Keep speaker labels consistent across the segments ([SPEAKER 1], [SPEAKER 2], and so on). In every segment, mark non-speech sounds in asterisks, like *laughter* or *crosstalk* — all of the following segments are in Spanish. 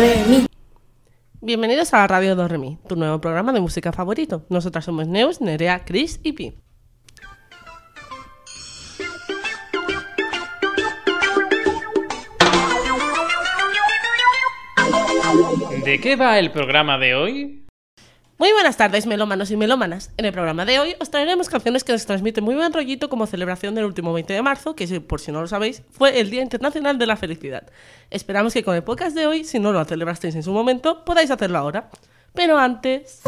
[SPEAKER 1] re, mi.
[SPEAKER 2] Bienvenidos a la Radio Do Re Mi, tu nuevo programa de música favorito. Nosotras somos Neus, Nerea, Chris y Pi.
[SPEAKER 3] ¿De qué va el programa de hoy?
[SPEAKER 2] Muy buenas tardes, melómanos y melómanas. En el programa de hoy os traeremos canciones que nos transmiten muy buen rollito como celebración del último 20 de marzo, que por si no lo sabéis, fue el Día Internacional de la Felicidad. Esperamos que con el podcast de hoy, si no lo celebrasteis en su momento, podáis hacerlo ahora. Pero antes...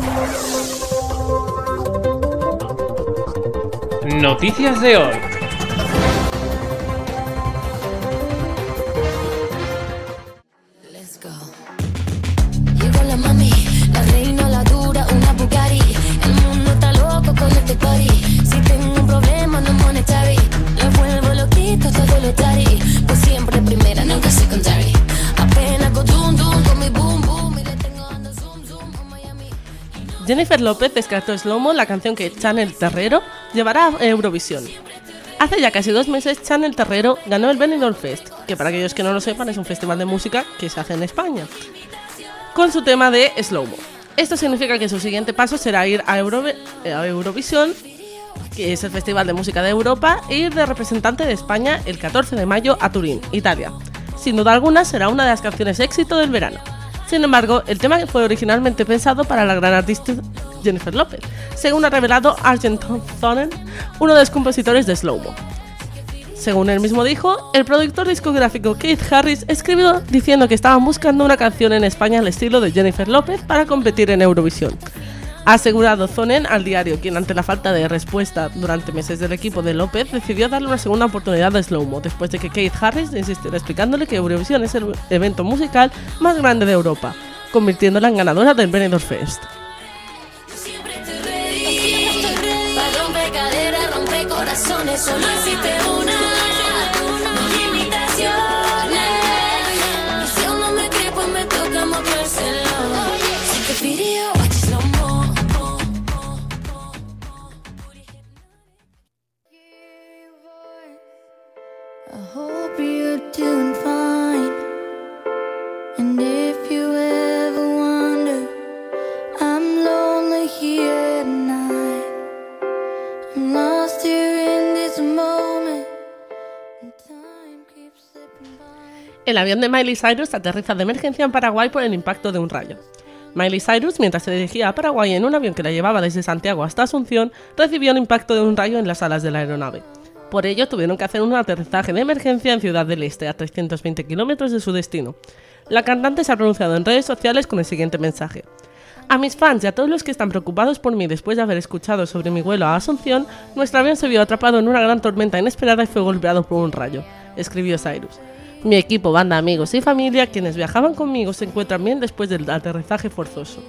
[SPEAKER 3] Noticias de hoy.
[SPEAKER 4] Let's go.
[SPEAKER 2] Jennifer López descartó Slomo, la canción que Chanel Terrero llevará a Eurovisión. Hace ya casi dos meses, Chanel Terrero ganó el Benidorm Fest, que para aquellos que no lo sepan es un festival de música que se hace en España, con su tema de Slowmo. Esto significa que su siguiente paso será ir a, Eurove- a Eurovisión, que es el festival de música de Europa, e ir de representante de España el 14 de mayo a Turín, Italia. Sin duda alguna será una de las canciones éxito del verano. Sin embargo, el tema fue originalmente pensado para la gran artista Jennifer López, según ha revelado Argent Thonen, uno de los compositores de Slowmo. Según él mismo dijo, el productor discográfico Keith Harris escribió diciendo que estaban buscando una canción en España al estilo de Jennifer López para competir en Eurovisión. Ha asegurado Zonen al diario, quien ante la falta de respuesta durante meses del equipo de López decidió darle una segunda oportunidad a Slowmo, después de que Keith Harris insistiera explicándole que Eurovisión es el evento musical más grande de Europa, convirtiéndola en ganadora del Benidorm Fest.
[SPEAKER 4] Estoy ready. Siempre
[SPEAKER 2] El avión de Miley Cyrus aterriza de emergencia en Paraguay por el impacto de un rayo. Miley Cyrus, mientras se dirigía a Paraguay en un avión que la llevaba desde Santiago hasta Asunción, recibió un impacto de un rayo en las alas de la aeronave. Por ello, tuvieron que hacer un aterrizaje de emergencia en Ciudad del Este, a 320 kilómetros de su destino. La cantante se ha pronunciado en redes sociales con el siguiente mensaje. A mis fans y a todos los que están preocupados por mí después de haber escuchado sobre mi vuelo a Asunción, nuestro avión se vio atrapado en una gran tormenta inesperada y fue golpeado por un rayo, escribió Cyrus. Mi equipo, banda, amigos y familia, quienes viajaban conmigo, se encuentran bien después del aterrizaje forzoso.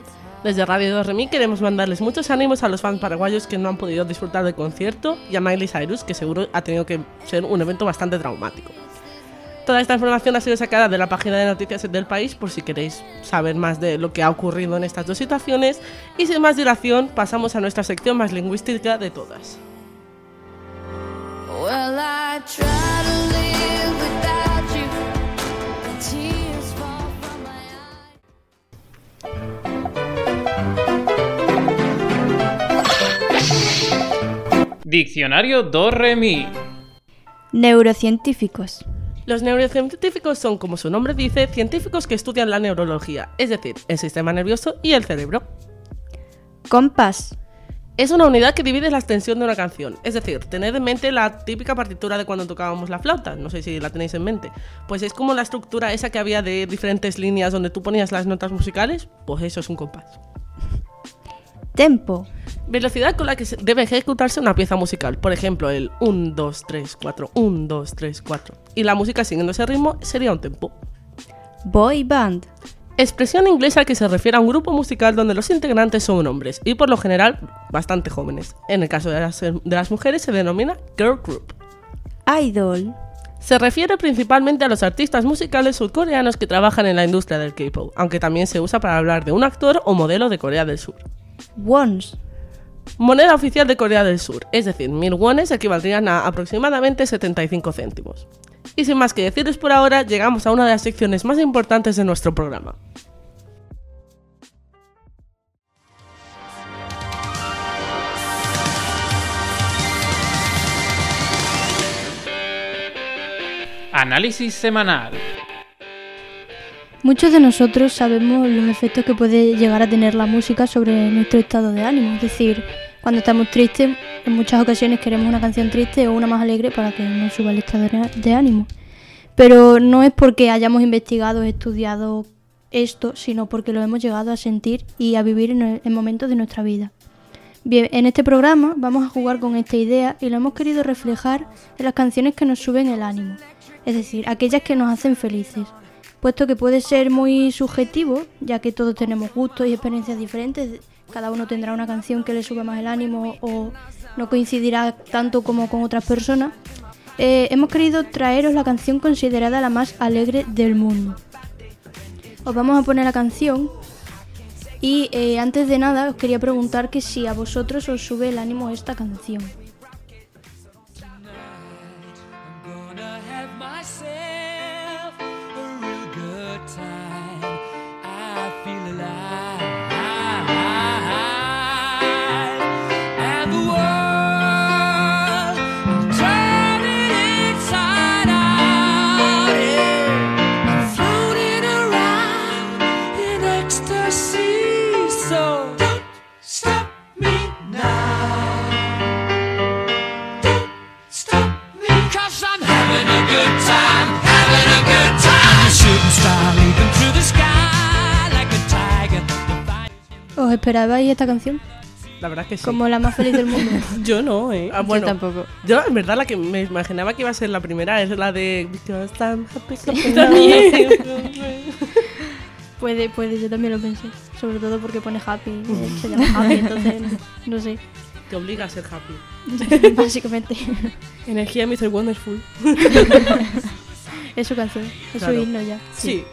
[SPEAKER 2] Desde Radio 2 Remi queremos mandarles muchos ánimos a los fans paraguayos que no han podido disfrutar del concierto y a Miley Cyrus, que seguro ha tenido que ser un evento bastante traumático. Toda esta información ha sido sacada de la página de noticias del país por si queréis saber más de lo que ha ocurrido en estas dos situaciones. Y sin más dilación, pasamos a nuestra sección más lingüística de todas.
[SPEAKER 4] Well, I try to live without you. The tears fall from my eyes.
[SPEAKER 3] Diccionario Do Re Mi.
[SPEAKER 5] Neurocientíficos.
[SPEAKER 2] Los neurocientíficos son, como su nombre dice, científicos que estudian la neurología, es decir, el sistema nervioso y el cerebro.
[SPEAKER 5] Compás.
[SPEAKER 2] Es una unidad que divide la extensión de una canción, es decir, tened en mente la típica partitura de cuando tocábamos la flauta, no sé si la tenéis en mente. Pues es como la estructura esa que había de diferentes líneas donde tú ponías las notas musicales, pues eso es un compás.
[SPEAKER 5] Tempo.
[SPEAKER 2] Velocidad con la que debe ejecutarse una pieza musical, por ejemplo, el 1, 2, 3, 4, 1, 2, 3, 4. Y la música siguiendo ese ritmo sería un tempo.
[SPEAKER 5] Boy band.
[SPEAKER 2] Expresión inglesa que se refiere a un grupo musical donde los integrantes son hombres y por lo general bastante jóvenes. En el caso de las, de las mujeres se denomina girl group.
[SPEAKER 5] Idol.
[SPEAKER 2] Se refiere principalmente a los artistas musicales surcoreanos que trabajan en la industria del K-pop, aunque también se usa para hablar de un actor o modelo de Corea del Sur.
[SPEAKER 5] Wons.
[SPEAKER 2] Moneda oficial de Corea del Sur, es decir, mil wones equivaldrían a aproximadamente 75 céntimos. Y sin más que deciros por ahora, llegamos a una de las secciones más importantes de nuestro programa.
[SPEAKER 3] Análisis semanal.
[SPEAKER 5] Muchos de nosotros sabemos los efectos que puede llegar a tener la música sobre nuestro estado de ánimo. Es decir, cuando estamos tristes, en muchas ocasiones queremos una canción triste o una más alegre para que nos suba el estado de- ánimo. Pero no es porque hayamos investigado estudiado esto, sino porque lo hemos llegado a sentir y a vivir en, el- en momentos de nuestra vida. Bien, en este programa vamos a jugar con esta idea y lo hemos querido reflejar en las canciones que nos suben el ánimo, es decir, aquellas que nos hacen felices, puesto que puede ser muy subjetivo, ya que todos tenemos gustos y experiencias diferentes, cada uno tendrá una canción que le sube más el ánimo o no coincidirá tanto como con otras personas. Eh, hemos querido traeros la canción considerada la más alegre del mundo. Os vamos a poner la canción y eh, antes de nada os quería preguntar que si a vosotros os sube el ánimo esta canción. Esperabais esta canción?
[SPEAKER 2] La verdad es que sí.
[SPEAKER 5] Como la más feliz del mundo. *laughs*
[SPEAKER 2] Yo no, ¿eh? Ah, bueno,
[SPEAKER 6] tampoco.
[SPEAKER 2] Yo, en verdad, la que me imaginaba que iba a ser la primera es la de happy *laughs*
[SPEAKER 5] Puede, puede, yo también lo pensé. Sobre todo porque pone happy, eh, se llama happy, entonces no sé.
[SPEAKER 2] Te obliga a ser happy. *laughs*
[SPEAKER 5] Básicamente,
[SPEAKER 2] Energía Mr. Wonderful.
[SPEAKER 5] es su canción, es
[SPEAKER 2] Claro.
[SPEAKER 5] su himno ya.
[SPEAKER 2] Sí.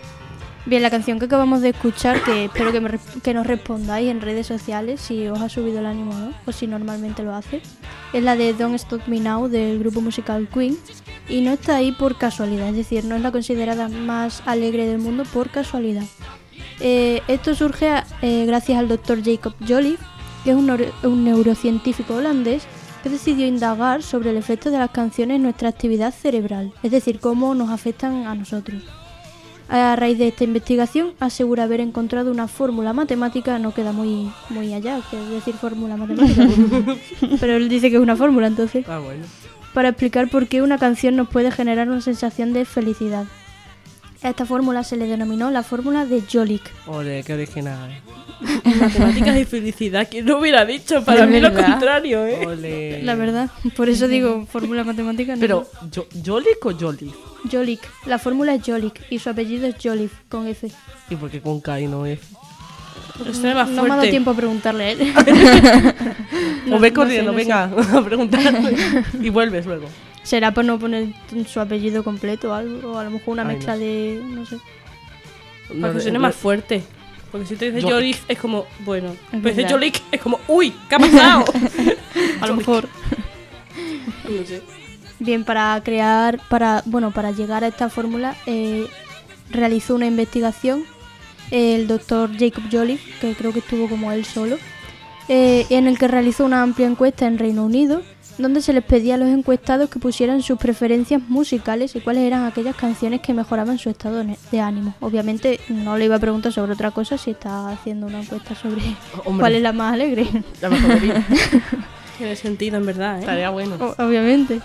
[SPEAKER 5] Bien, la canción que acabamos de escuchar, que espero que, me que nos respondáis en redes sociales si os ha subido el ánimo o no, o si normalmente lo hace, es la de Don't Stop Me Now del grupo musical Queen. Y no está ahí por casualidad, es decir, no es la considerada más alegre del mundo por casualidad. Eh, esto surge eh, gracias al doctor Jacob Jolliffe, que es un neurocientífico holandés que decidió indagar sobre el efecto de las canciones en nuestra actividad cerebral, es decir, cómo nos afectan a nosotros. A raíz de esta investigación, asegura haber encontrado una fórmula matemática, no queda muy, muy allá, que decir fórmula matemática, *laughs* pero él dice que es una fórmula, entonces,
[SPEAKER 2] Ah, bueno.
[SPEAKER 5] para explicar por qué una canción nos puede generar una sensación de felicidad. A esta fórmula se le denominó la fórmula de Jolik.
[SPEAKER 2] Ole, qué original. *laughs*
[SPEAKER 6] Matemáticas y felicidad. ¿Quién lo hubiera dicho? Para mí lo contrario, ¿eh?
[SPEAKER 2] Ole.
[SPEAKER 5] La verdad, por eso digo fórmula matemática. no
[SPEAKER 2] Pero, ¿yo- ¿Jolik o Jolly?
[SPEAKER 5] Jolik, la fórmula es Jolik y su apellido es Jolliffe, con F.
[SPEAKER 2] ¿Y por qué con K y no F?
[SPEAKER 6] Esto es más
[SPEAKER 5] No me ha dado tiempo a preguntarle a *laughs* él.
[SPEAKER 2] o ve
[SPEAKER 5] no
[SPEAKER 2] corriendo,
[SPEAKER 5] sé, no
[SPEAKER 2] venga, *laughs* a preguntar. y vuelves luego.
[SPEAKER 5] Será por no poner su apellido completo o algo, o a lo mejor una
[SPEAKER 2] Ay, no
[SPEAKER 5] mezcla
[SPEAKER 2] sé.
[SPEAKER 5] de. no sé.
[SPEAKER 2] No,
[SPEAKER 6] Para que
[SPEAKER 2] de-
[SPEAKER 6] suene
[SPEAKER 2] no-
[SPEAKER 6] más fuerte. Porque si te dices
[SPEAKER 2] Jolik.
[SPEAKER 6] Jolik es como, bueno. Pero dices
[SPEAKER 5] verdad.
[SPEAKER 6] Jolik es como, uy, ¿qué ha pasado? *laughs*
[SPEAKER 5] A lo mejor. *laughs*
[SPEAKER 6] no sé.
[SPEAKER 5] Bien, para crear, para, bueno, para llegar a esta fórmula, eh, realizó una investigación el doctor Jacob Jolliffe, que creo que estuvo como él solo, eh, en el que realizó una amplia encuesta en Reino Unido, donde se les pedía a los encuestados que pusieran sus preferencias musicales y cuáles eran aquellas canciones que mejoraban su estado de ánimo. Obviamente no le iba a preguntar sobre otra cosa si está haciendo una encuesta sobre *laughs*
[SPEAKER 2] Hombre.
[SPEAKER 5] cuál es la más alegre.
[SPEAKER 2] La mejor bebida. *laughs*
[SPEAKER 6] Tiene sentido, en verdad, ¿eh?
[SPEAKER 2] Estaría bueno.
[SPEAKER 5] O- Obviamente.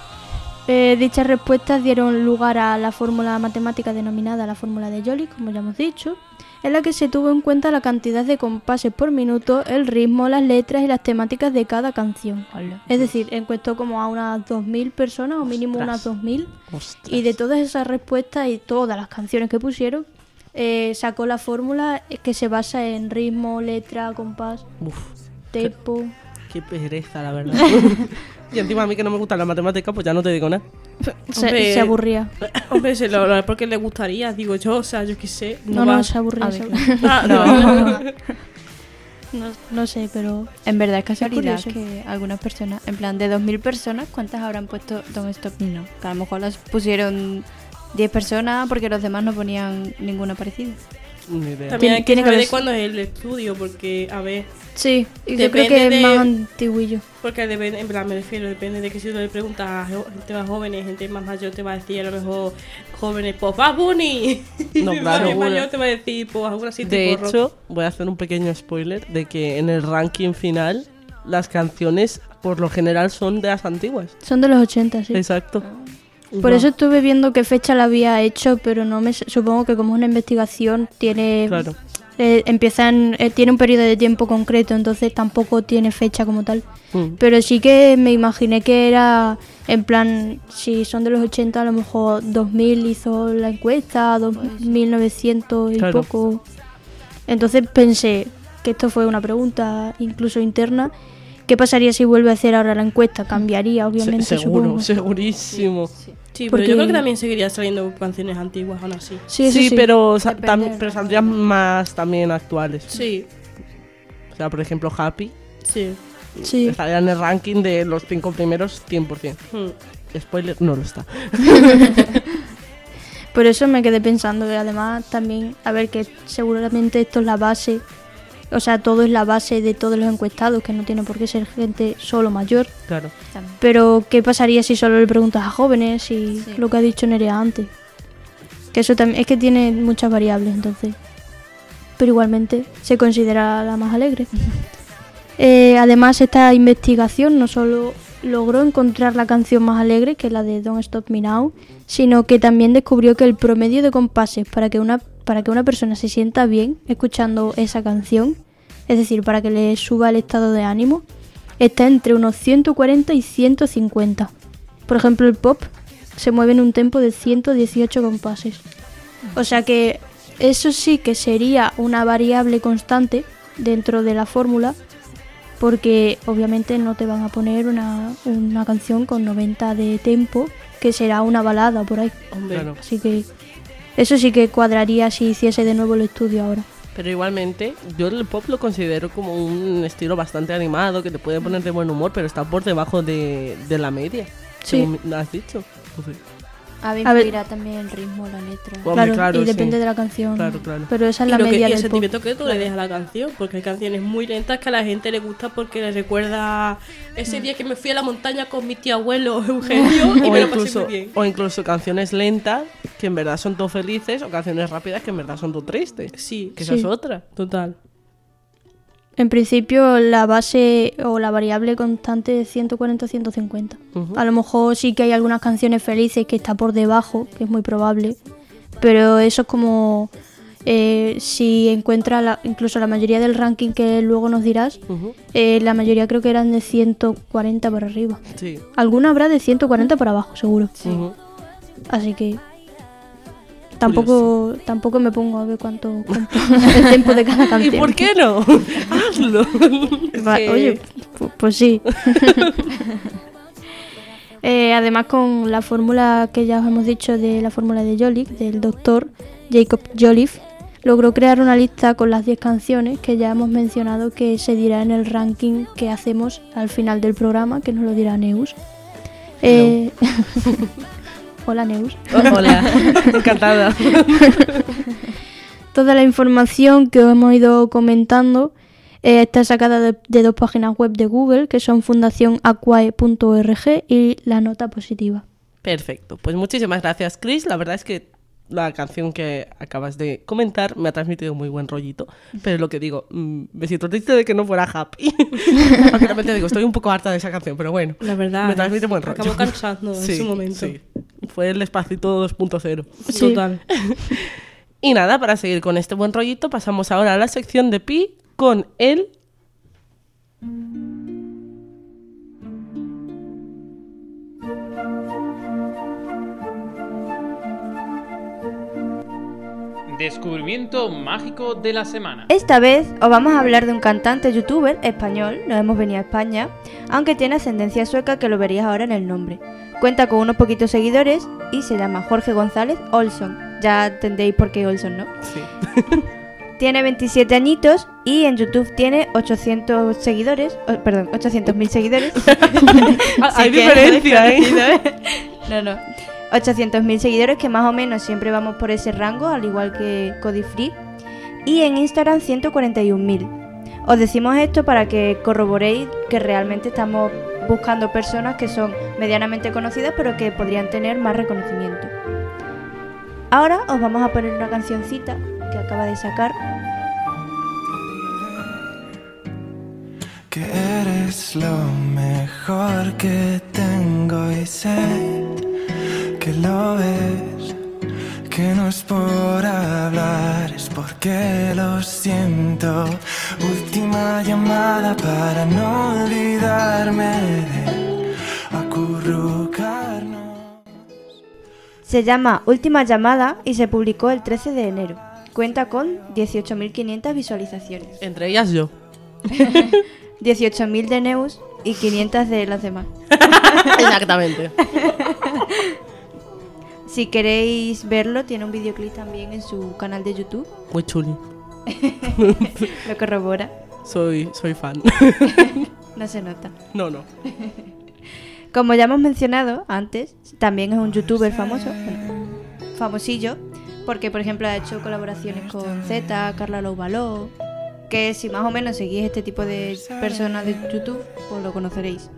[SPEAKER 5] Eh, dichas respuestas dieron lugar a la fórmula matemática denominada la fórmula de Joly, como ya hemos dicho, en la que se tuvo en cuenta la cantidad de compases por minuto, el ritmo, las letras y las temáticas de cada canción. Es decir, encuestó como a unas 2.000 personas o mínimo unas 2.000 y de todas esas respuestas y todas las canciones que pusieron, eh, sacó la fórmula que se basa en ritmo, letra, compás,
[SPEAKER 2] Uf,
[SPEAKER 5] tempo.
[SPEAKER 2] qué pereza, la verdad. *laughs* y encima a mí que no me gusta la matemática, pues ya no te digo nada.
[SPEAKER 5] Se,
[SPEAKER 6] Hombre,
[SPEAKER 5] se aburría.
[SPEAKER 6] Hombre, se lo, lo- porque le gustaría, digo yo, o sea, yo qué sé.
[SPEAKER 5] No, no,
[SPEAKER 6] va-
[SPEAKER 5] se aburría. Se.
[SPEAKER 6] Ah, no. *laughs*
[SPEAKER 5] No, no sé, pero
[SPEAKER 7] En verdad es casualidad
[SPEAKER 5] curioso.
[SPEAKER 7] que algunas personas, en plan de 2.000 personas, ¿cuántas habrán puesto Don't Stop Me Now? Que a lo mejor las pusieron 10 personas porque los demás no ponían ninguna parecida.
[SPEAKER 2] Ni idea.
[SPEAKER 6] También hay que saber
[SPEAKER 5] ver-
[SPEAKER 6] cuándo es el estudio, porque, a ver,
[SPEAKER 5] sí, y yo
[SPEAKER 6] Depende
[SPEAKER 5] creo que es
[SPEAKER 6] de-
[SPEAKER 5] más antiguillo.
[SPEAKER 6] porque depende, en plan, me refiero, depende de que si tú le preguntas a gente más jóvenes, gente más mayor te va a decir a lo mejor jóvenes, pues Bad Bunny.
[SPEAKER 2] No, *laughs* claro, bueno.
[SPEAKER 6] mayor te va a decir, pues algo así
[SPEAKER 2] De
[SPEAKER 6] tipo rock.
[SPEAKER 2] hecho, voy a hacer un pequeño spoiler de que en el ranking final las canciones por lo general son de las antiguas.
[SPEAKER 5] Son de los 80, sí.
[SPEAKER 2] Exacto.
[SPEAKER 5] Por
[SPEAKER 2] No,
[SPEAKER 5] eso estuve viendo qué fecha la había hecho, pero no me supongo que como es una investigación tiene
[SPEAKER 2] Claro.
[SPEAKER 5] Eh, empiezan eh, tiene un periodo de tiempo concreto, entonces tampoco tiene fecha como tal.
[SPEAKER 2] Mm.
[SPEAKER 5] Pero sí que me imaginé que era en plan si son de los 80 a lo mejor 2000 hizo la encuesta, 2900 y
[SPEAKER 2] Claro.
[SPEAKER 5] poco. Entonces pensé que esto fue una pregunta incluso interna. ¿Qué pasaría si vuelve a hacer ahora la encuesta? Cambiaría, obviamente,
[SPEAKER 2] Se- seguro,
[SPEAKER 5] supongo. *laughs*
[SPEAKER 2] segurísimo.
[SPEAKER 6] Sí,
[SPEAKER 5] Porque-
[SPEAKER 6] pero yo creo que también seguiría saliendo canciones antiguas aún así.
[SPEAKER 5] Sí,
[SPEAKER 2] Sí,
[SPEAKER 5] sí.
[SPEAKER 2] pero, pero saldrían más también actuales.
[SPEAKER 6] Sí,
[SPEAKER 2] O sea, por ejemplo, Happy
[SPEAKER 6] sí.
[SPEAKER 5] Sí.
[SPEAKER 2] estaría en el ranking de los cinco primeros 100%.
[SPEAKER 6] Hmm.
[SPEAKER 2] Spoiler, no lo está. *laughs*
[SPEAKER 5] Por eso me quedé pensando que además también, a ver, que seguramente esto es la base, o sea, todo es la base de todos los encuestados, que no tiene por qué ser gente solo mayor.
[SPEAKER 2] Claro.
[SPEAKER 5] Pero, ¿qué pasaría si solo le preguntas a jóvenes y
[SPEAKER 7] Sí.
[SPEAKER 5] lo que ha dicho Nerea antes? Que eso también, es que tiene muchas variables, entonces. Pero igualmente se considera la más alegre. *laughs* Eh, además, esta investigación no solo logró encontrar la canción más alegre, que es la de Don't Stop Me Now, sino que también descubrió que el promedio de compases para que una, para que una persona se sienta bien escuchando esa canción, es decir, para que le suba el estado de ánimo, está entre unos 140 y 150. Por ejemplo, el pop se mueve en un tempo de 118 compases. O sea que eso sí que sería una variable constante dentro de la fórmula, porque obviamente no te van a poner una, una canción con 90 de tempo, que será una balada por ahí.
[SPEAKER 6] Hombre,
[SPEAKER 2] Claro.
[SPEAKER 5] Así que eso sí que cuadraría si hiciese de nuevo el estudio ahora.
[SPEAKER 2] Pero igualmente, yo el pop lo considero como un estilo bastante animado, que te puede poner de buen humor, pero está por debajo de, de la media.
[SPEAKER 5] Sí.
[SPEAKER 2] Según me has dicho. Pues.
[SPEAKER 7] A ver,
[SPEAKER 5] A ver.
[SPEAKER 7] influirá también el ritmo, la letra.
[SPEAKER 2] Hombre,
[SPEAKER 5] claro,
[SPEAKER 2] claro,
[SPEAKER 5] y depende
[SPEAKER 2] sí.
[SPEAKER 5] de la canción.
[SPEAKER 2] Claro, claro.
[SPEAKER 5] Pero esa es
[SPEAKER 6] y,
[SPEAKER 5] la
[SPEAKER 6] lo que,
[SPEAKER 5] media
[SPEAKER 6] y el
[SPEAKER 5] pop.
[SPEAKER 6] sentimiento que tú le dejas a la canción, porque hay canciones muy lentas que a la gente le gusta porque le recuerda ese día que me fui a la montaña con mi tío abuelo *laughs* Eugenio y *laughs*
[SPEAKER 2] o,
[SPEAKER 6] me lo pasé
[SPEAKER 2] incluso,
[SPEAKER 6] muy bien.
[SPEAKER 2] o incluso canciones lentas que en verdad son todo felices o canciones rápidas que en verdad son todo tristes.
[SPEAKER 6] Sí,
[SPEAKER 2] Que esa
[SPEAKER 5] Sí.
[SPEAKER 2] es otra.
[SPEAKER 6] total.
[SPEAKER 5] En principio, la base o la variable constante es 140-150.
[SPEAKER 2] Ujú.
[SPEAKER 5] A lo mejor sí que hay algunas canciones felices que está por debajo, que es muy probable. Pero eso es como eh, si encuentra la- incluso la mayoría del ranking que luego nos dirás, eh, la mayoría creo que eran de 140 para arriba.
[SPEAKER 2] Sí.
[SPEAKER 5] Alguna habrá de 140 para abajo, seguro.
[SPEAKER 2] Ujú.
[SPEAKER 5] Así que tampoco tampoco me pongo a ver cuánto, cuánto *laughs* el tiempo de cada
[SPEAKER 2] ¿Y
[SPEAKER 5] canción.
[SPEAKER 2] por qué no? *laughs* Hazlo.
[SPEAKER 5] Oye, pu- pues sí. *laughs* Eh, además con la fórmula que ya os hemos dicho de la fórmula de Jolliffe, del doctor Jacob Jolliffe, logró crear una lista con las 10 canciones que ya hemos mencionado que se dirá en el ranking que hacemos al final del programa, que nos lo dirá Neus. Eh, Hola Neus.
[SPEAKER 2] Oh, hola. *laughs* Encantada.
[SPEAKER 5] Toda la información que os hemos ido comentando eh, está sacada de, de dos páginas web de Google, que son fundacionaquae.org y la nota positiva.
[SPEAKER 2] Perfecto. Pues muchísimas gracias, Chris. La verdad es que la canción que acabas de comentar me ha transmitido muy buen rollito. Pero lo que digo, mm, me siento triste de que no fuera happy. *laughs* Aunque digo, estoy un poco harta de esa canción, pero bueno.
[SPEAKER 6] La verdad.
[SPEAKER 2] Me transmite buen rollo.
[SPEAKER 6] Acabó cansando
[SPEAKER 2] Sí,
[SPEAKER 6] en su momento.
[SPEAKER 2] sí. Fue el despacito 2.0.
[SPEAKER 5] Sí.
[SPEAKER 6] Total. *laughs*
[SPEAKER 2] Y nada, para seguir con este buen rollito, pasamos ahora a la sección de Pi con el.
[SPEAKER 3] Descubrimiento mágico de la semana.
[SPEAKER 7] Esta vez os vamos a hablar de un cantante youtuber español, no hemos venido a España, aunque tiene ascendencia sueca que lo verías ahora en el nombre. Cuenta con unos poquitos seguidores y se llama Jorge González Olson. Ya entendéis por qué Olson, ¿no?
[SPEAKER 2] Sí. *laughs*
[SPEAKER 7] Tiene 27 añitos y en YouTube tiene 800 seguidores, oh, perdón, 800.000 seguidores. *laughs*
[SPEAKER 2] Ah, Hay diferencia, ¿eh?
[SPEAKER 7] ¿eh? *laughs* No, no. 800.000 seguidores que más o menos siempre vamos por ese rango, al igual que Cody Free. Y en Instagram 141.000. Os decimos esto para que corroboréis que realmente estamos buscando personas que son medianamente conocidas pero que podrían tener más reconocimiento. Ahora os vamos a poner una cancioncita que acaba de sacar.
[SPEAKER 8] que eres lo mejor que tengo y sé que lo ves, que no es por hablar, es porque lo siento. Última llamada para no olvidarme de acurrucarnos.
[SPEAKER 7] Se llama Última llamada y se publicó el 13 de enero. Cuenta con 18.500 visualizaciones.
[SPEAKER 2] Entre ellas yo. *laughs*
[SPEAKER 7] 18.000 de Neus y 500 de las demás. *laughs*
[SPEAKER 2] Exactamente. *laughs*
[SPEAKER 7] Si queréis verlo, tiene un videoclip también en su canal de YouTube.
[SPEAKER 2] Muy chuli. *laughs*
[SPEAKER 7] Lo corrobora.
[SPEAKER 2] Soy, soy fan. *laughs*
[SPEAKER 7] No se nota.
[SPEAKER 2] No, no. *laughs*
[SPEAKER 7] Como ya hemos mencionado antes, también es un youtuber famoso, bueno, famosillo, porque por ejemplo ha hecho colaboraciones con Z, Carla Loubaló, que si más o menos seguís este tipo de personas de YouTube, pues lo conoceréis.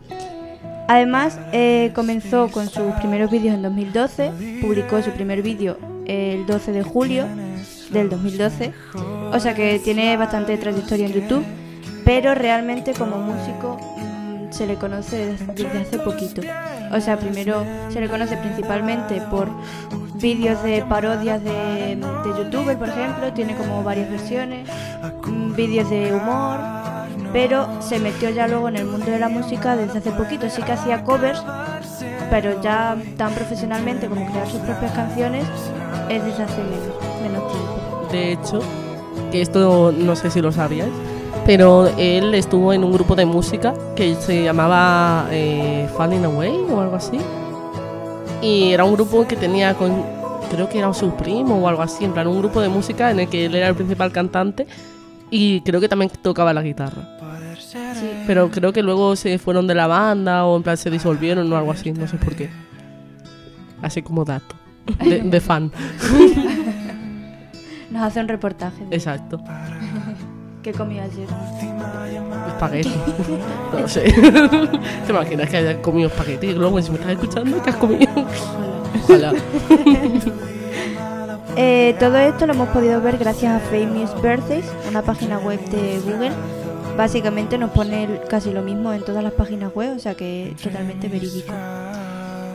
[SPEAKER 7] Además, eh, comenzó con sus primeros vídeos en 2012, publicó su primer vídeo el 12 de julio del 2012, o sea que tiene bastante trayectoria en YouTube, pero realmente como músico mm, se le conoce desde, hace poquito. O sea, primero se le conoce principalmente por vídeos de parodias de, de youtuber, por ejemplo, tiene como varias versiones, mm, vídeos de humor, pero se metió ya luego en el mundo de la música desde hace poquito. Sí que hacía covers, pero ya tan profesionalmente como crear sus propias canciones es desde hace menos, tiempo.
[SPEAKER 2] De hecho, que esto no sé si lo sabíais, pero él estuvo en un grupo de música que se llamaba eh, Falling Away o algo así. Y era un grupo que tenía con, creo que era su primo o algo así, en plan un grupo de música en el que él era el principal cantante y creo que también tocaba la guitarra. Pero creo que luego se fueron de la banda o en plan se disolvieron o algo así, no sé por qué. Así como dato. De, de fan. *laughs*
[SPEAKER 7] Nos hace un reportaje.
[SPEAKER 2] Exacto. *laughs*
[SPEAKER 7] ¿Qué comió ayer?
[SPEAKER 2] Espagueti. *laughs* No lo sé. ¿Te imaginas que hayas comido espagueti? Luego, si me estás escuchando, ¿qué has comido? Ojalá.
[SPEAKER 7] Eh, todo esto lo hemos podido ver gracias a Famous Birthdays, una página web de Google. Básicamente nos pone casi lo mismo en todas las páginas web, o sea que es totalmente verídico.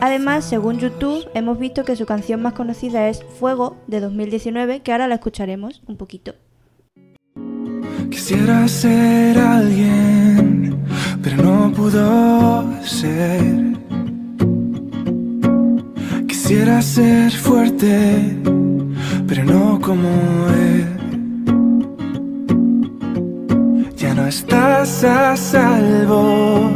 [SPEAKER 7] Además, según YouTube, hemos visto que su canción más conocida es Fuego de 2019, que ahora la escucharemos un poquito.
[SPEAKER 8] Quisiera ser alguien, pero no pudo ser. Quisiera ser fuerte, pero no como él. No estás a salvo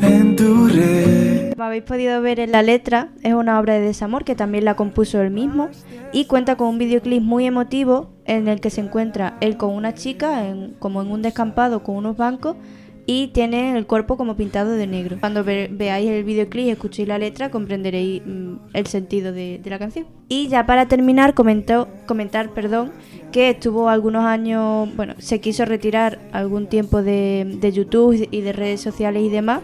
[SPEAKER 8] en tu red.
[SPEAKER 7] Como habéis podido ver en la letra, es una obra de desamor que también la compuso él mismo y cuenta con un videoclip muy emotivo en el que se encuentra él con una chica en- como en un descampado con unos bancos y tiene el cuerpo como pintado de negro. Cuando ve- veáis el videoclip y escuchéis la letra comprenderéis mm, el sentido de, la canción. Y ya para terminar comentó, comentar perdón, que estuvo algunos años, bueno, se quiso retirar algún tiempo de, de YouTube y de redes sociales y demás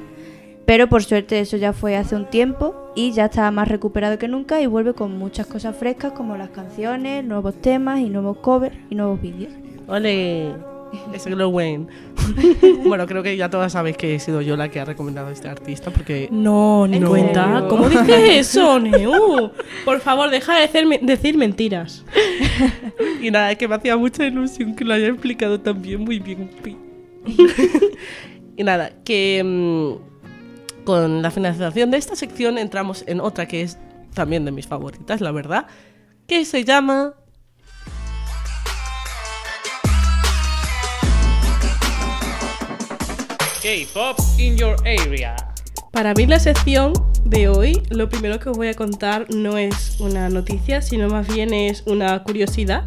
[SPEAKER 7] pero por suerte eso ya fue hace un tiempo y ya está más recuperado que nunca y vuelve con muchas cosas frescas como las canciones, nuevos temas y nuevos covers y nuevos vídeos.
[SPEAKER 2] Ole. Ese Glow Wayne. *laughs* bueno, creo que ya todas sabéis que he sido yo la que ha recomendado a este artista porque
[SPEAKER 6] No, ni
[SPEAKER 2] No.
[SPEAKER 6] cuenta. ¿Cómo dices *laughs* eso, Neu? Por favor, deja de me- decir mentiras. *laughs*
[SPEAKER 2] Y nada, es que me hacía mucha ilusión que lo haya explicado también muy bien. Y nada, que mm, con la finalización de esta sección entramos en otra que es también de mis favoritas, la verdad, que se llama...
[SPEAKER 3] K-Pop in your area.
[SPEAKER 6] Para abrir la sección de hoy, lo primero que os voy a contar no es una noticia, sino más bien es una curiosidad.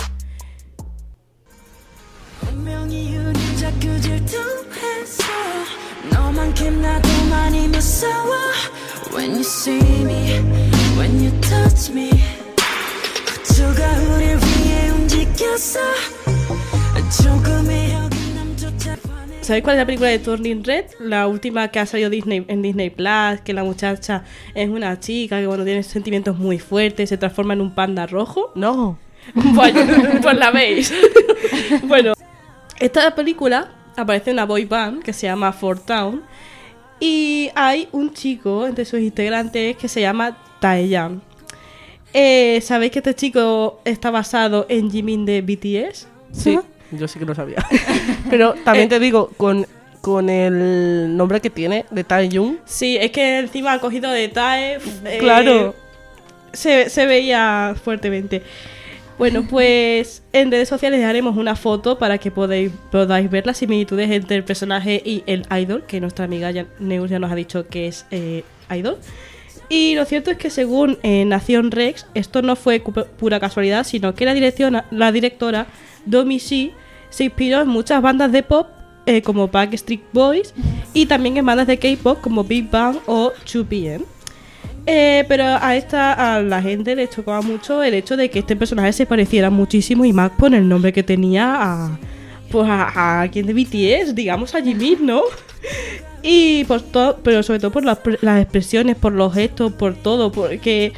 [SPEAKER 6] ¿Sabéis cuál es la película de Turning Red? La última que ha salido Disney, en Disney Plus, que la muchacha es una chica que cuando tiene sentimientos muy fuertes se transforma en un panda rojo.
[SPEAKER 2] No.
[SPEAKER 6] Bueno, *laughs* pues la veis. *laughs* bueno, esta película aparece una boy band que se llama Fort Town y hay un chico entre sus integrantes que se llama Taeyang. Eh, ¿Sabéis que este chico está basado en Jimin de BTS?
[SPEAKER 2] Sí, yo sí que lo sabía. *laughs* Pero también te digo, con, con el nombre que tiene de Taeyong,
[SPEAKER 6] Sí, es que encima han cogido de Tae. eh,
[SPEAKER 2] Claro.
[SPEAKER 6] Se, se veía fuertemente. Bueno, pues en redes sociales haremos una foto para que podáis, podáis ver las similitudes entre el personaje y el idol, que nuestra amiga ya, Neus ya nos ha dicho que es eh, idol. Y lo cierto es que según eh, Nación Rex, esto no fue pura casualidad, sino que la, dirección, la directora Domi Shi se inspiró en muchas bandas de pop eh, como Backstreet Boys y también en bandas de K-pop como Big Bang o 2PM. Eh, pero a esta a la gente le chocaba mucho el hecho de que este personaje se pareciera muchísimo y más por el nombre que tenía a pues a, a quien de BTS, digamos a Jimin, ¿no? Y por todo, pero sobre todo por las, las expresiones, por los gestos, por todo, porque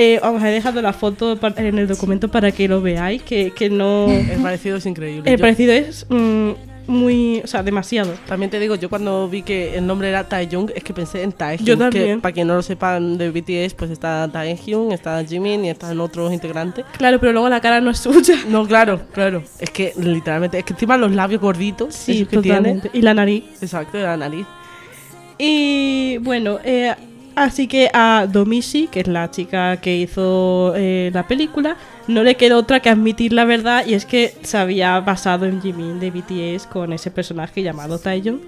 [SPEAKER 6] eh, os he dejado la foto en el documento para que lo veáis, que, que no...
[SPEAKER 2] el parecido es increíble.
[SPEAKER 6] El parecido es mm, muy, o sea, demasiado.
[SPEAKER 2] También te digo, yo cuando vi que el nombre era Taeyong, es que pensé en Taehyung.
[SPEAKER 6] Yo
[SPEAKER 2] que
[SPEAKER 6] también.
[SPEAKER 2] para quien no lo sepan de BTS, pues está Taehyung, está Jimin y están otros integrantes.
[SPEAKER 6] Claro, pero luego la cara no es suya.
[SPEAKER 2] No, claro, claro. Es que literalmente, es que encima los labios gorditos,
[SPEAKER 6] Sí,
[SPEAKER 2] que tiene.
[SPEAKER 6] totalmente. Y la nariz.
[SPEAKER 2] Exacto, la nariz.
[SPEAKER 6] Y bueno, eh, así que a Domishi, que es la chica que hizo eh, la película, no le quedó otra que admitir la verdad y es que se había basado en Jimin de BTS con ese personaje llamado Taeyong.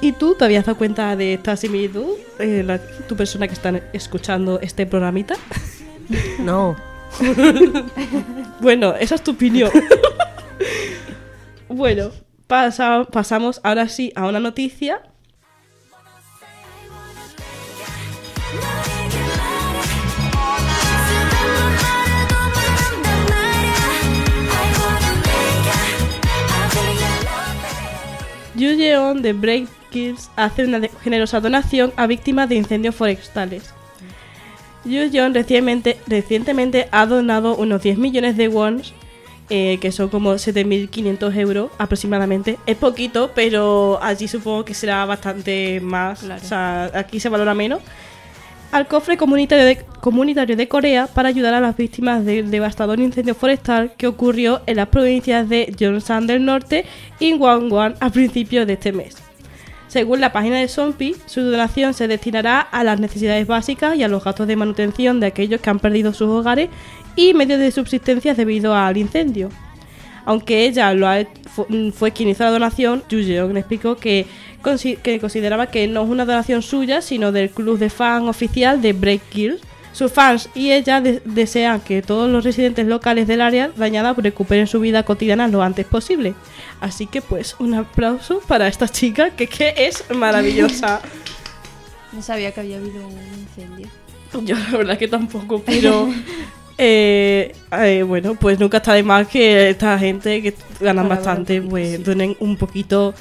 [SPEAKER 6] ¿Y tú te habías dado cuenta de esta similitud? Eh, la- tu persona que está escuchando este programita.
[SPEAKER 2] No. *laughs*
[SPEAKER 6] Bueno, esa es tu opinión. *laughs* bueno, pasa- pasamos ahora sí a una noticia Yu Yeon de Break Kills hace una generosa donación a víctimas de incendios forestales. Yu Yeon recientemente, recientemente ha donado unos 10 millones de wons, eh, que son como 7.500 euros aproximadamente. Es poquito, pero allí supongo que será bastante más.
[SPEAKER 7] Claro.
[SPEAKER 6] O sea, aquí se valora menos. Al cofre comunitario de, Corea para ayudar a las víctimas del devastador incendio forestal que ocurrió en las provincias de Gyeongsang del Norte y Gwangwon a principios de este mes. Según la página de Sompi, su donación se destinará a las necesidades básicas y a los gastos de manutención de aquellos que han perdido sus hogares y medios de subsistencia debido al incendio. Aunque ella lo ha- fu- mm, fue quien hizo la donación, Yu Jeong explicó que, que consideraba que no es una donación suya, sino del club de fan oficial de Break Kills. Sus fans y ella de- desean que todos los residentes locales del área dañada recuperen su vida cotidiana lo antes posible. Así que pues un aplauso para esta chica que, que es maravillosa. *laughs*
[SPEAKER 7] No sabía que había habido un incendio.
[SPEAKER 6] Yo la verdad que tampoco, pero *laughs* eh, eh, bueno, pues nunca está de más que esta gente que ganan bastante, pues
[SPEAKER 7] poquito,
[SPEAKER 6] donen un poquito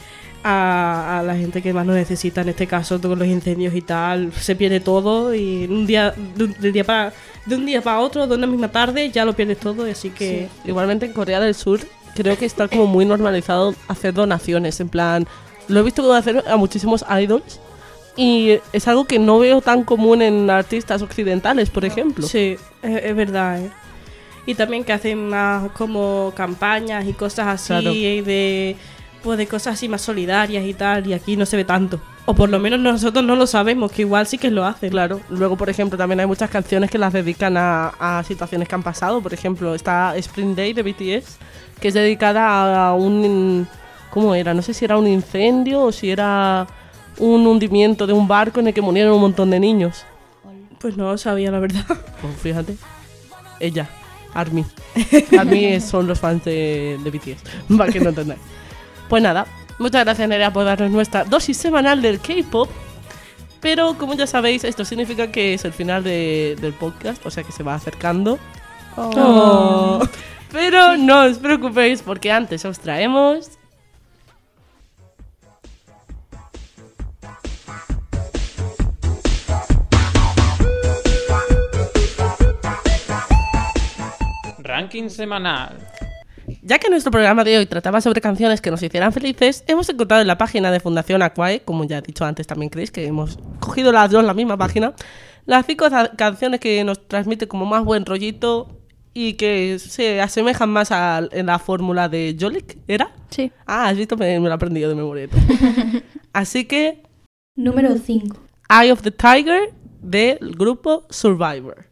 [SPEAKER 6] a, a la gente que más lo necesita, en este caso todos los incendios y tal, se pierde todo y un día de un, del día para de un día para otro, de una misma tarde, ya lo pierdes todo, así que
[SPEAKER 2] Igualmente en Corea del Sur creo que está como muy normalizado hacer donaciones. En plan, lo he visto hacer a muchísimos idols y es algo que no veo tan común en artistas occidentales, por ejemplo.
[SPEAKER 6] Sí, es, es verdad, ¿eh? Y también que hacen más como campañas y cosas así
[SPEAKER 2] Claro.
[SPEAKER 6] de pues de cosas así más solidarias y tal, y aquí no se ve tanto. O por lo menos nosotros no lo sabemos, que igual sí que lo hacen.
[SPEAKER 2] Claro, luego por ejemplo también hay muchas canciones que las dedican a, a situaciones que han pasado. Por ejemplo, está Spring Day de BTS, que es dedicada a un... ¿Cómo era? No sé si era un incendio o si era un hundimiento de un barco en el que murieron un montón de niños.
[SPEAKER 6] Pues no lo sabía, la verdad.
[SPEAKER 2] Pues fíjate. Ella, Army. *laughs* Army son los fans de, de BTS, para que no entendáis. Pues nada, muchas gracias Nerea por darnos nuestra dosis semanal del K-pop. Pero como ya sabéis, esto significa que es el final de- del podcast, o sea que se va acercando. Oh. *laughs* Pero no os preocupéis porque antes os traemos...
[SPEAKER 3] Ranking semanal.
[SPEAKER 2] Ya que nuestro programa de hoy trataba sobre canciones que nos hicieran felices, hemos encontrado en la página de Fundación Aquae, como ya ha dicho antes también Chris, que hemos cogido las dos en la misma página, las cinco canciones que nos transmiten como más buen rollito y que se asemejan más a en la fórmula de Jolik, ¿era?
[SPEAKER 5] Sí.
[SPEAKER 2] Ah, has visto, me, me lo he aprendido de memoria. *laughs* Así que
[SPEAKER 5] Número 5.
[SPEAKER 2] Eye of the Tiger del grupo Survivor.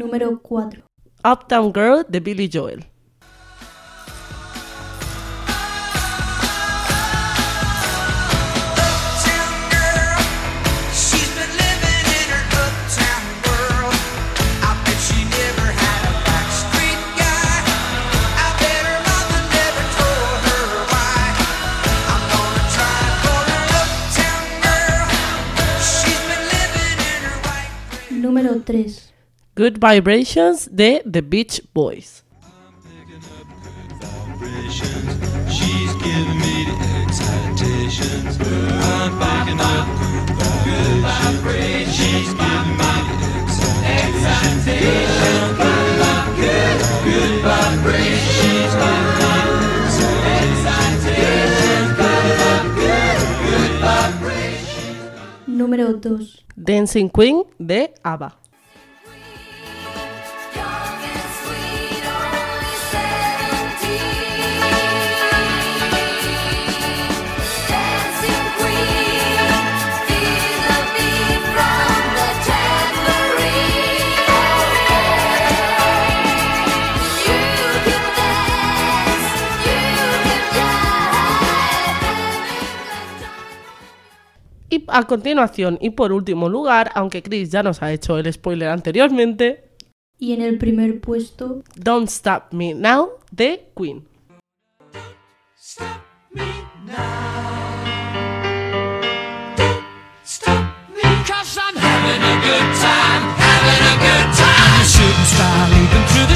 [SPEAKER 5] Número 4.
[SPEAKER 2] Uptown Girl de Billy Joel.
[SPEAKER 5] Número 3.
[SPEAKER 2] Good Vibrations de The Beach Boys.
[SPEAKER 8] She's giving me the excitations. I'm
[SPEAKER 2] Y a continuación, y por último lugar, aunque Chris ya nos ha hecho el spoiler anteriormente,
[SPEAKER 5] Y en el primer puesto,
[SPEAKER 2] Don't Stop Me Now de Queen.
[SPEAKER 1] Cause I'm having a good time, having a good time. Shooting star leaping through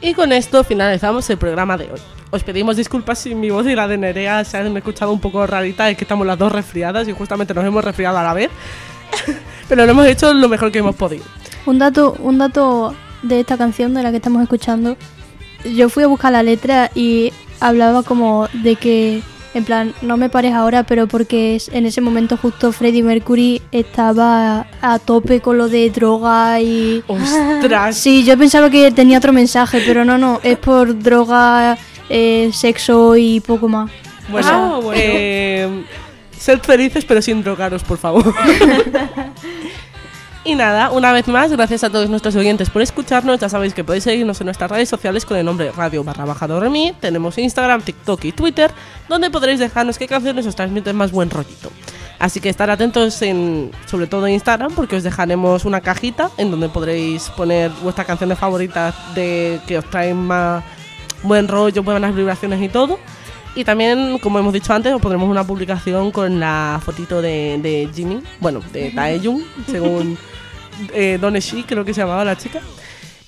[SPEAKER 2] Y con esto finalizamos el programa de hoy. Os pedimos disculpas si mi voz y la de Nerea se han escuchado un poco rarita, es que estamos las dos resfriadas y justamente nos hemos resfriado a la vez. *laughs* Pero lo hemos hecho lo mejor que hemos podido.
[SPEAKER 5] un dato, un dato de esta canción de la que estamos escuchando. Yo fui a buscar la letra y hablaba como de que, en plan, no me pares ahora, pero porque es- en ese momento justo Freddie Mercury estaba a tope con lo de droga y... *laughs*
[SPEAKER 2] ¡Ostras!
[SPEAKER 5] Sí, yo pensaba que tenía otro mensaje, pero no, no, es por droga, eh, sexo y poco más.
[SPEAKER 2] Bueno,
[SPEAKER 6] Ah, bueno.
[SPEAKER 2] eh, sed felices pero sin drogaros, por favor. *laughs* y nada, una vez más, gracias a todos nuestros oyentes por escucharnos. Ya sabéis que podéis seguirnos en nuestras redes sociales con el nombre Radio barra baja Doremi. Tenemos Instagram, TikTok y Twitter, donde podréis dejarnos qué canciones os transmiten más buen rollito. Así que estar atentos en, sobre todo en Instagram, porque os dejaremos una cajita en donde podréis poner vuestras canciones favoritas de que os traen más buen rollo, buenas vibraciones y todo. Y también, como hemos dicho antes, os pondremos una publicación con la fotito de, de Jimmy, bueno, de Taeyong, según *laughs* eh, Doneshi, creo que se llamaba la chica.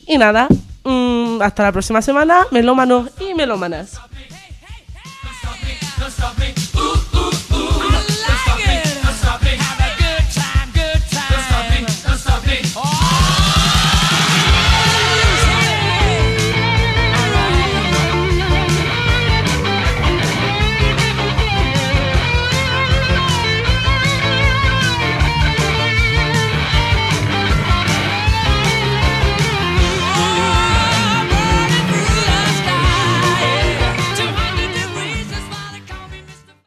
[SPEAKER 2] Y nada, mm, hasta la próxima semana, melómanos y melómanas.